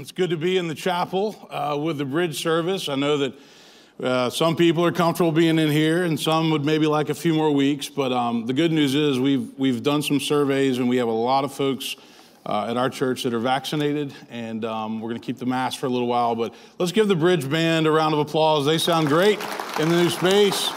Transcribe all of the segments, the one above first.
It's good to be in the chapel uh, with the bridge service. I know that uh, some people are comfortable being in here, and some would maybe like a few more weeks. But um, the good news is we've we've done some surveys, and we have a lot of folks uh, at our church that are vaccinated, and um, we're going to keep the mask for a little while. But let's give the bridge band a round of applause. They sound great in the new space.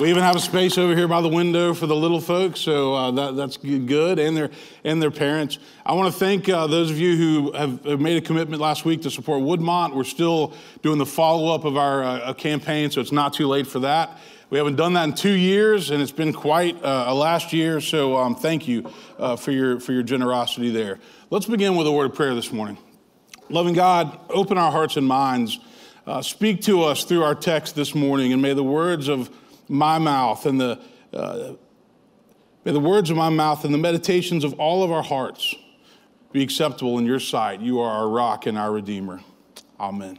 We even have a space over here by the window for the little folks, so uh, that, that's good, and their and their parents. I want to thank uh, those of you who have, have, made a commitment last week to support Woodmont. We're still doing the follow up of our uh, campaign, so it's not too late for that. We haven't done that in two years, and it's been quite uh, a last year. So um, thank you uh, for your for your generosity there. Let's begin with a word of prayer this morning. Loving God, open our hearts and minds. Uh, speak to us through our text this morning, and may the words of my mouth and the, uh, may the words of my mouth and the meditations of all of our hearts be acceptable in your sight. You are our rock and our redeemer. Amen.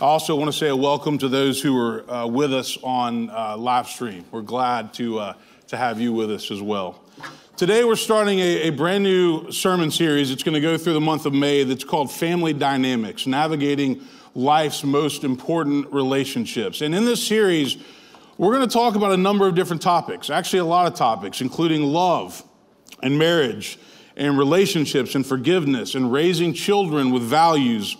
I also want to say a welcome to those who are uh, with us on uh, live stream. We're glad to, uh, to have you with us as well. Today, we're starting a, a brand new sermon series. It's going to go through the month of May that's called Family Dynamics Navigating Life's Most Important Relationships. And in this series, we're going to talk about a number of different topics, actually, a lot of topics, including love and marriage and relationships and forgiveness and raising children with values,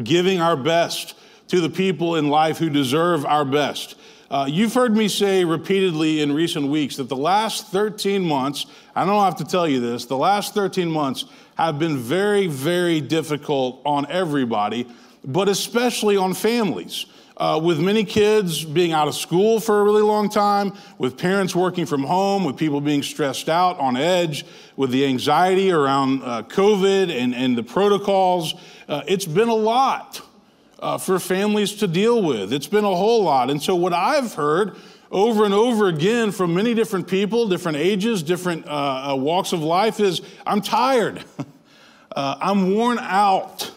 giving our best to the people in life who deserve our best. Uh, you've heard me say repeatedly in recent weeks that the last 13 months, I don't have to tell you this, the last 13 months have been very, very difficult on everybody, but especially on families. Uh, with many kids being out of school for a really long time, with parents working from home, with people being stressed out, on edge, with the anxiety around uh, COVID and, and the protocols, uh, it's been a lot uh, for families to deal with. It's been a whole lot. And so, what I've heard over and over again from many different people, different ages, different uh, uh, walks of life is I'm tired, I'm worn out.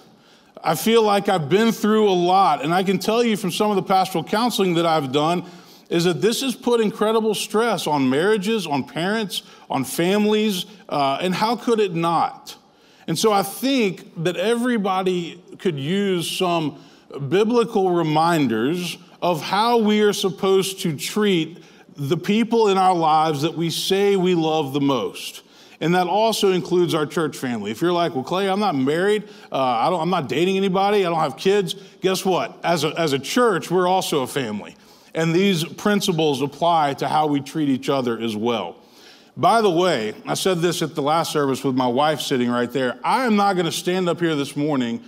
I feel like I've been through a lot. And I can tell you from some of the pastoral counseling that I've done is that this has put incredible stress on marriages, on parents, on families, uh, and how could it not? And so I think that everybody could use some biblical reminders of how we are supposed to treat the people in our lives that we say we love the most. And that also includes our church family. If you're like, well, Clay, I'm not married, uh, I don't, I'm not dating anybody, I don't have kids, guess what? As a, as a church, we're also a family. And these principles apply to how we treat each other as well. By the way, I said this at the last service with my wife sitting right there. I am not going to stand up here this morning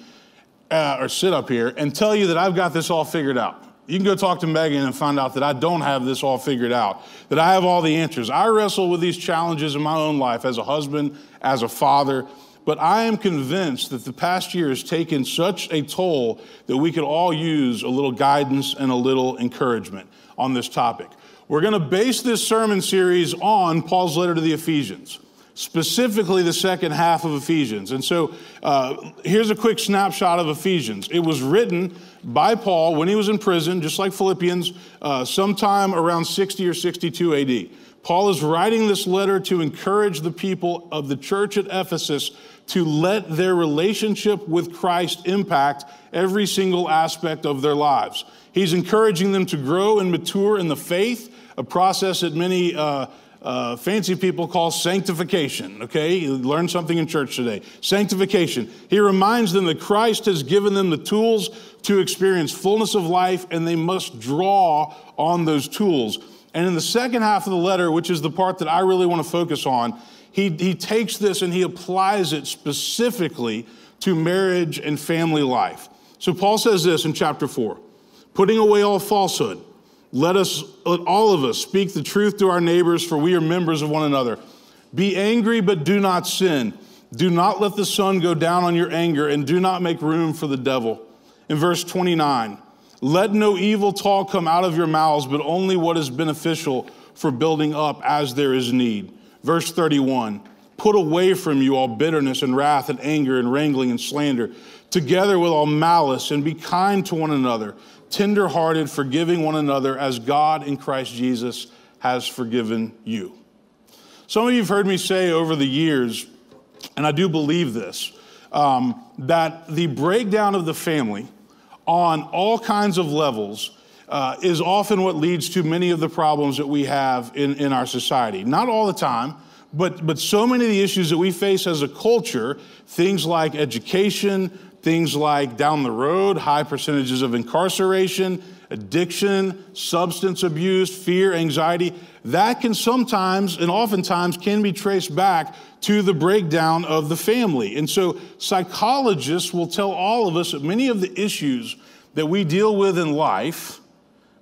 uh, or sit up here and tell you that I've got this all figured out. You can go talk to Megan and find out that I don't have this all figured out, that I have all the answers. I wrestle with these challenges in my own life as a husband, as a father, but I am convinced that the past year has taken such a toll that we could all use a little guidance and a little encouragement on this topic. We're going to base this sermon series on Paul's letter to the Ephesians specifically the second half of Ephesians. And so uh, here's a quick snapshot of Ephesians. It was written by Paul when he was in prison, just like Philippians, uh, sometime around 60 or 62 AD. Paul is writing this letter to encourage the people of the church at Ephesus to let their relationship with Christ impact every single aspect of their lives. He's encouraging them to grow and mature in the faith, a process that many uh, uh, fancy people call sanctification. Okay, you learned something in church today. Sanctification. He reminds them that Christ has given them the tools to experience fullness of life, and they must draw on those tools. And in the second half of the letter, which is the part that I really want to focus on, he, he takes this and he applies it specifically to marriage and family life. So Paul says this in chapter 4 putting away all falsehood let us, let all of us speak the truth to our neighbors, for we are members of one another. Be angry, but do not sin. Do not let the sun go down on your anger, and do not make room for the devil. In verse 29, let no evil talk come out of your mouths, but only what is beneficial for building up as there is need. Verse 31, put away from you all bitterness and wrath and anger and wrangling and slander, together with all malice, and be kind to one another tenderhearted, forgiving one another as God in Christ Jesus has forgiven you. Some of you have heard me say over the years and I do believe this, um, that the breakdown of the family on all kinds of levels uh, is often what leads to many of the problems that we have in, in our society. Not all the time, but, but so many of the issues that we face as a culture, things like education, things like down the road, high percentages of incarceration, addiction, substance abuse, fear, anxiety, that can sometimes and oftentimes can be traced back to the breakdown of the family. And so psychologists will tell all of us that many of the issues that we deal with in life,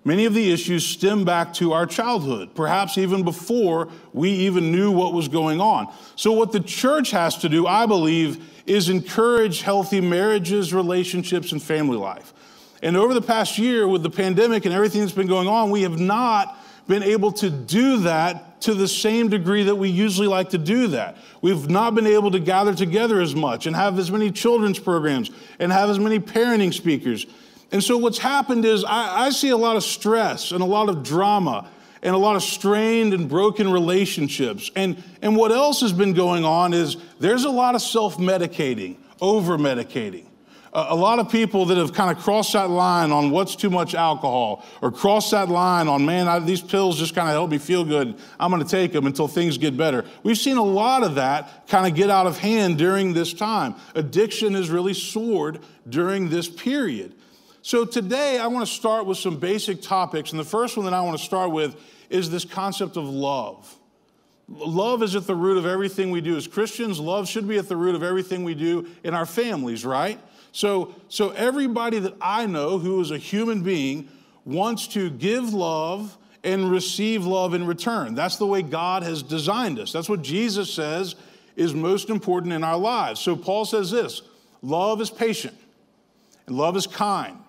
many of the issues stem back to our childhood, perhaps even before we even knew what was going on. So, what the church has to do, I believe, is encourage healthy marriages, relationships, and family life. And over the past year, with the pandemic and everything that's been going on, we have not been able to do that to the same degree that we usually like to do that. We've not been able to gather together as much and have as many children's programs and have as many parenting speakers. And so, what's happened is I, I see a lot of stress and a lot of drama and a lot of strained and broken relationships. And, and what else has been going on is there's a lot of self medicating, over medicating a lot of people that have kind of crossed that line on what's too much alcohol or crossed that line on, man, I, these pills just kind of help me feel good. I'm going to take them until things get better. We've seen a lot of that kind of get out of hand during this time. Addiction has really soared during this period. So today I want to start with some basic topics. And the first one that I want to start with is this concept of love. Love is at the root of everything we do as Christians. Love should be at the root of everything we do in our families, right? So, so everybody that I know who is a human being wants to give love and receive love in return. That's the way God has designed us. That's what Jesus says is most important in our lives. So Paul says this love is patient, and love is kind.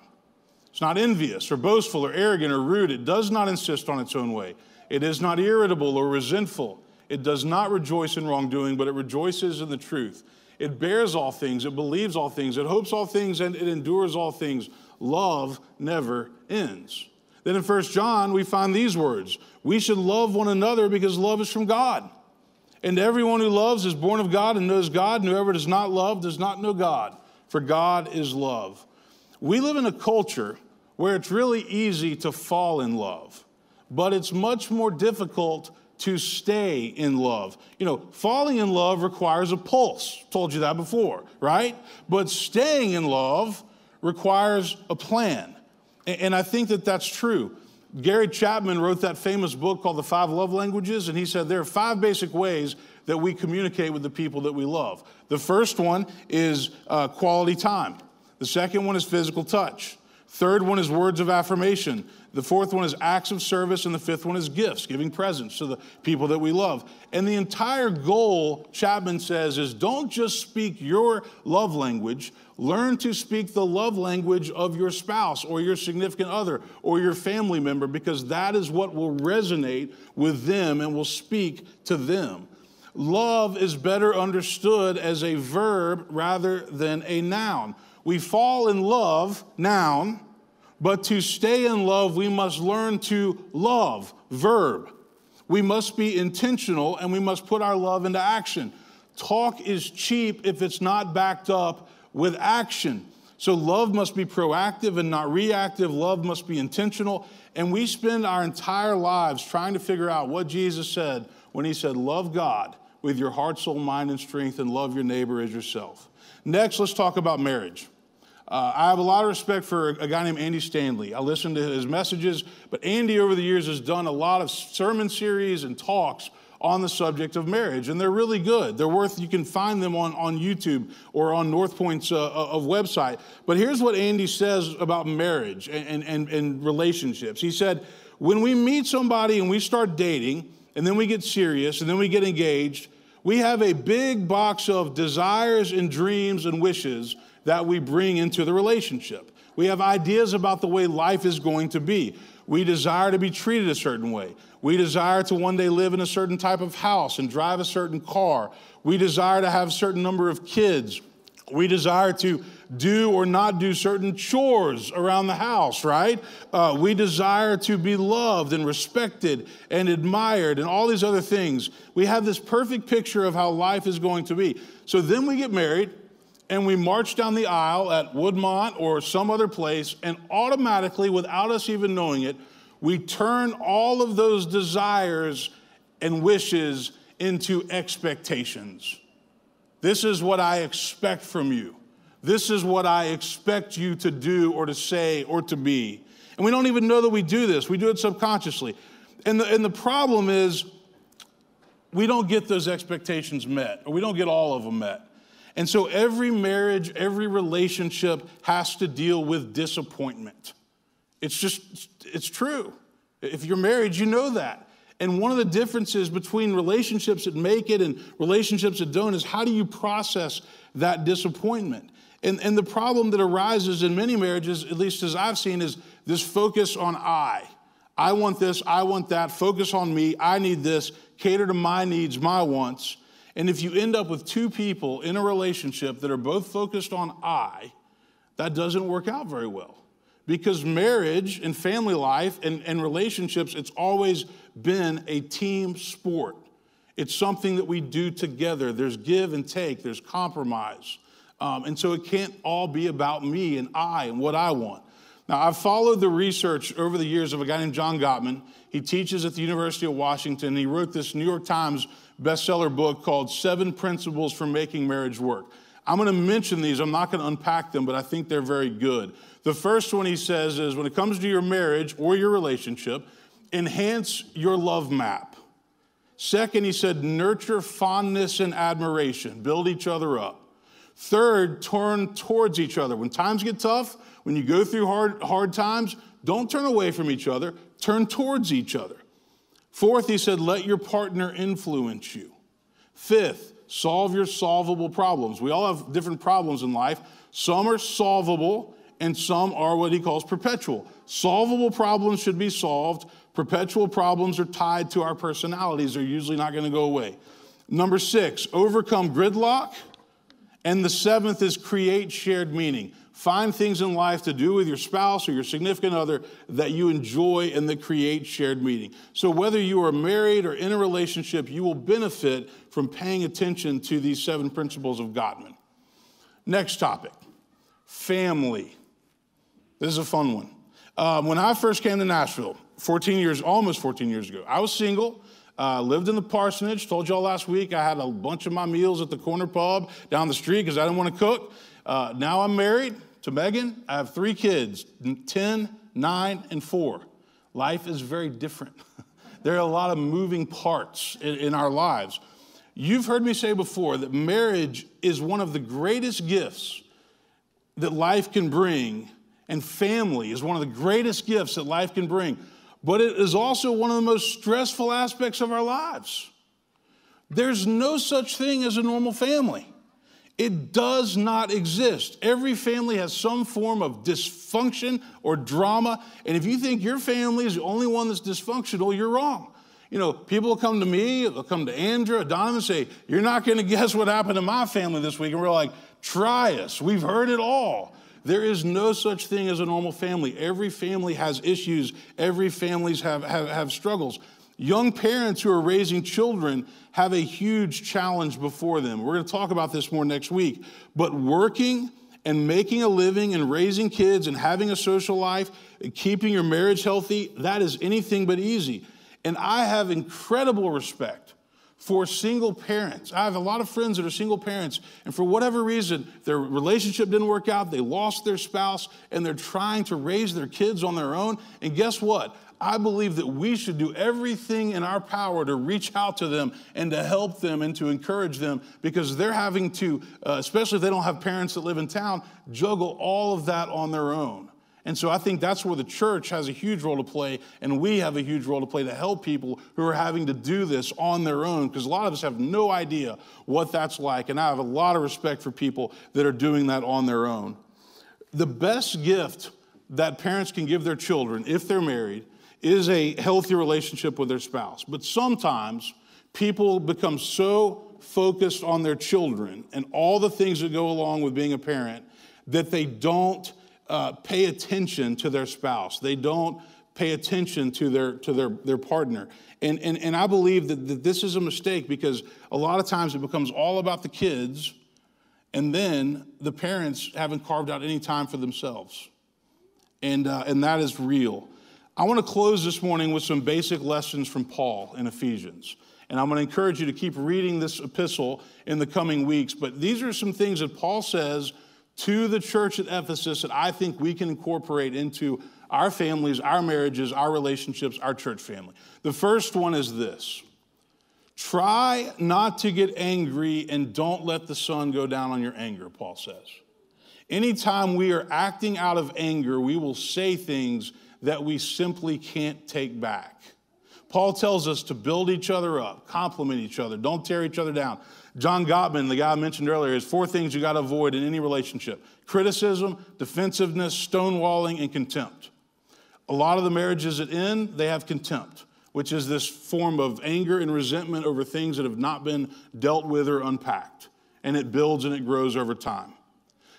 It's not envious or boastful or arrogant or rude. It does not insist on its own way. It is not irritable or resentful. It does not rejoice in wrongdoing, but it rejoices in the truth. It bears all things, it believes all things, it hopes all things, and it endures all things. Love never ends. Then in 1 John, we find these words We should love one another because love is from God. And everyone who loves is born of God and knows God, and whoever does not love does not know God, for God is love. We live in a culture where it's really easy to fall in love, but it's much more difficult to stay in love. You know, falling in love requires a pulse. Told you that before, right? But staying in love requires a plan. And I think that that's true. Gary Chapman wrote that famous book called The Five Love Languages, and he said there are five basic ways that we communicate with the people that we love. The first one is uh, quality time, the second one is physical touch, third one is words of affirmation. The fourth one is acts of service, and the fifth one is gifts, giving presents to the people that we love. And the entire goal, Chapman says, is don't just speak your love language, learn to speak the love language of your spouse or your significant other or your family member, because that is what will resonate with them and will speak to them. Love is better understood as a verb rather than a noun. We fall in love, noun but to stay in love, we must learn to love, verb. We must be intentional and we must put our love into action. Talk is cheap if it's not backed up with action. So, love must be proactive and not reactive. Love must be intentional. And we spend our entire lives trying to figure out what Jesus said when he said, Love God with your heart, soul, mind, and strength, and love your neighbor as yourself. Next, let's talk about marriage. Uh, I have a lot of respect for a guy named Andy Stanley. I listen to his messages, but Andy over the years has done a lot of sermon series and talks on the subject of marriage, and they're really good. They're worth, you can find them on, on YouTube or on North Point's uh, uh of website. But here's what Andy says about marriage and, and, and relationships. He said, when we meet somebody and we start dating, and then we get serious, and then we get engaged, we have a big box of desires and dreams and wishes that we bring into the relationship. We have ideas about the way life is going to be. We desire to be treated a certain way. We desire to one day live in a certain type of house and drive a certain car. We desire to have a certain number of kids. We desire to do or not do certain chores around the house, right? Uh, we desire to be loved and respected and admired and all these other things. We have this perfect picture of how life is going to be. So then we get married and we march down the aisle at Woodmont or some other place, and automatically, without us even knowing it, we turn all of those desires and wishes into expectations. This is what I expect from you. This is what I expect you to do or to say or to be. And we don't even know that we do this, we do it subconsciously. And the, and the problem is, we don't get those expectations met, or we don't get all of them met. And so every marriage, every relationship has to deal with disappointment. It's just, it's true. If you're married, you know that. And one of the differences between relationships that make it and relationships that don't is how do you process that disappointment? And, and the problem that arises in many marriages, at least as I've seen, is this focus on I. I want this, I want that, focus on me, I need this, cater to my needs, my wants. And if you end up with two people in a relationship that are both focused on I, that doesn't work out very well. Because marriage and family life and, and relationships, it's always been a team sport. It's something that we do together. There's give and take, there's compromise. Um, and so it can't all be about me and I and what I want. Now, I've followed the research over the years of a guy named John Gottman. He teaches at the University of Washington. He wrote this New York Times bestseller book called Seven Principles for Making Marriage Work. I'm going to mention these. I'm not going to unpack them, but I think they're very good. The first one he says is when it comes to your marriage or your relationship, enhance your love map. Second, he said, nurture fondness and admiration, build each other up. Third, turn towards each other. When times get tough, when you go through hard, hard times, don't turn away from each other, turn towards each other. Fourth, he said, let your partner influence you. Fifth, solve your solvable problems. We all have different problems in life. Some are solvable, and some are what he calls perpetual. Solvable problems should be solved. Perpetual problems are tied to our personalities, they're usually not going to go away. Number six, overcome gridlock. And the seventh is create shared meaning. Find things in life to do with your spouse or your significant other that you enjoy and that create shared meaning. So, whether you are married or in a relationship, you will benefit from paying attention to these seven principles of Gottman. Next topic family. This is a fun one. Um, when I first came to Nashville, 14 years, almost 14 years ago, I was single. Uh, lived in the parsonage. Told y'all last week I had a bunch of my meals at the corner pub down the street because I didn't want to cook. Uh, now I'm married to Megan. I have three kids 10, 9, and 4. Life is very different. there are a lot of moving parts in, in our lives. You've heard me say before that marriage is one of the greatest gifts that life can bring, and family is one of the greatest gifts that life can bring but it is also one of the most stressful aspects of our lives. There's no such thing as a normal family. It does not exist. Every family has some form of dysfunction or drama. And if you think your family is the only one that's dysfunctional, you're wrong. You know, people will come to me, they'll come to Andrew, Donovan, and say, You're not going to guess what happened to my family this week. And we're like, Try us. We've heard it all. There is no such thing as a normal family. Every family has issues, every families have, have, have struggles. Young parents who are raising children have a huge challenge before them. We're going to talk about this more next week. But working and making a living and raising kids and having a social life, and keeping your marriage healthy, that is anything but easy. And I have incredible respect for single parents. I have a lot of friends that are single parents, and for whatever reason, their relationship didn't work out, they lost their spouse, and they're trying to raise their kids on their own. And guess what? I believe that we should do everything in our power to reach out to them and to help them and to encourage them because they're having to, uh, especially if they don't have parents that live in town, juggle all of that on their own. And so I think that's where the church has a huge role to play, and we have a huge role to play to help people who are having to do this on their own, because a lot of us have no idea what that's like. And I have a lot of respect for people that are doing that on their own. The best gift that parents can give their children, if they're married, is a healthy relationship with their spouse. But sometimes people become so focused on their children and all the things that go along with being a parent that they don't uh, pay attention to their spouse. They don't pay attention to their, to their, their partner. And, and, and I believe that, that this is a mistake because a lot of times it becomes all about the kids, and then the parents haven't carved out any time for themselves. And, uh, and that is real. I want to close this morning with some basic lessons from Paul in Ephesians. And I'm going to encourage you to keep reading this epistle in the coming weeks. But these are some things that Paul says to the church at Ephesus that I think we can incorporate into our families, our marriages, our relationships, our church family. The first one is this try not to get angry and don't let the sun go down on your anger, Paul says. Anytime we are acting out of anger, we will say things that we simply can't take back. Paul tells us to build each other up, compliment each other, don't tear each other down. John Gottman, the guy I mentioned earlier, has four things you got to avoid in any relationship criticism, defensiveness, stonewalling, and contempt. A lot of the marriages that end, they have contempt, which is this form of anger and resentment over things that have not been dealt with or unpacked. And it builds and it grows over time.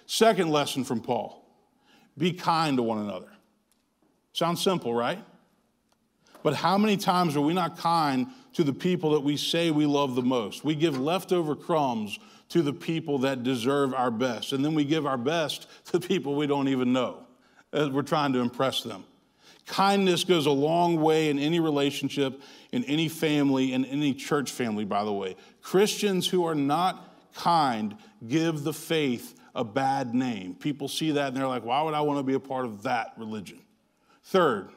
Second lesson from Paul be kind to one another. Sounds simple, right? But how many times are we not kind to the people that we say we love the most? We give leftover crumbs to the people that deserve our best, and then we give our best to people we don't even know as we're trying to impress them. Kindness goes a long way in any relationship, in any family, in any church family, by the way. Christians who are not kind give the faith a bad name. People see that and they're like, why would I want to be a part of that religion? Third,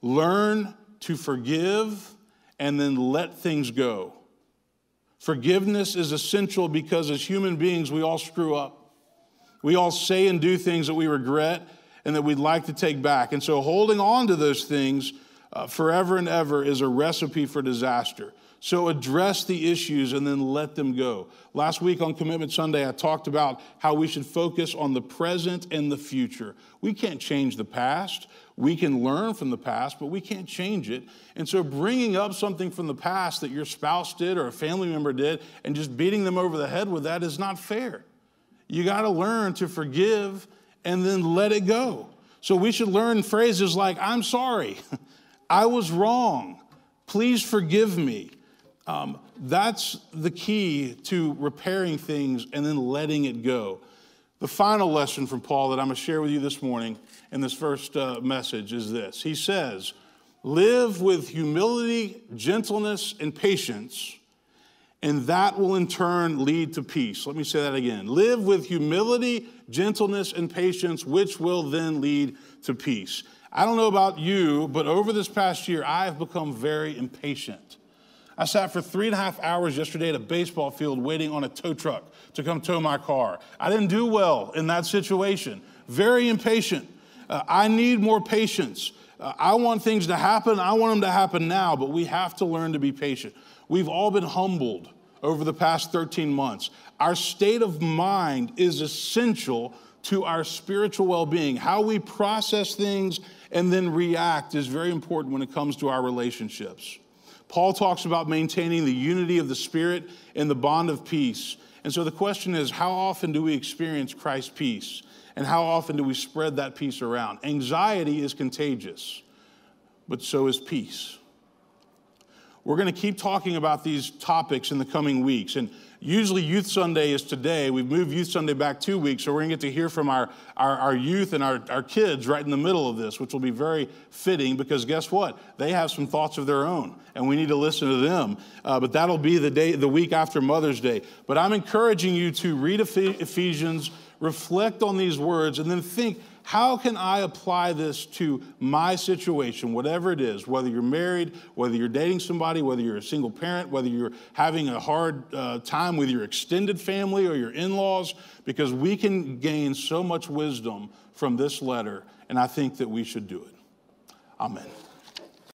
learn to forgive and then let things go. Forgiveness is essential because as human beings, we all screw up. We all say and do things that we regret and that we'd like to take back. And so holding on to those things uh, forever and ever is a recipe for disaster. So address the issues and then let them go. Last week on Commitment Sunday, I talked about how we should focus on the present and the future. We can't change the past. We can learn from the past, but we can't change it. And so bringing up something from the past that your spouse did or a family member did and just beating them over the head with that is not fair. You got to learn to forgive and then let it go. So we should learn phrases like, I'm sorry, I was wrong, please forgive me. Um, that's the key to repairing things and then letting it go. The final lesson from Paul that I'm going to share with you this morning in this first uh, message is this He says, Live with humility, gentleness, and patience and that will in turn lead to peace. Let me say that again. Live with humility, gentleness, and patience, which will then lead to peace. I don't know about you, but over this past year, I have become very impatient. I sat for three and a half hours yesterday at a baseball field waiting on a tow truck to come tow my car. I didn't do well in that situation. Very impatient. Uh, I need more patience. Uh, I want things to happen. I want them to happen now, but we have to learn to be patient. We've all been humbled over the past 13 months. Our state of mind is essential to our spiritual well being. How we process things and then react is very important when it comes to our relationships. Paul talks about maintaining the unity of the Spirit and the bond of peace. And so the question is how often do we experience Christ's peace? And how often do we spread that peace around? Anxiety is contagious, but so is peace. We're going to keep talking about these topics in the coming weeks. And usually Youth Sunday is today. We've moved Youth Sunday back two weeks, so we're going to get to hear from our, our, our youth and our, our kids right in the middle of this, which will be very fitting because guess what? They have some thoughts of their own, and we need to listen to them. Uh, but that'll be the day, the week after Mother's Day. But I'm encouraging you to read Ephesians, reflect on these words, and then think how can I apply this to my situation, whatever it is, whether you're married, whether you're dating somebody, whether you're a single parent, whether you're having a hard uh, time with your extended family or your in laws, because we can gain so much wisdom from this letter, and I think that we should do it. Amen.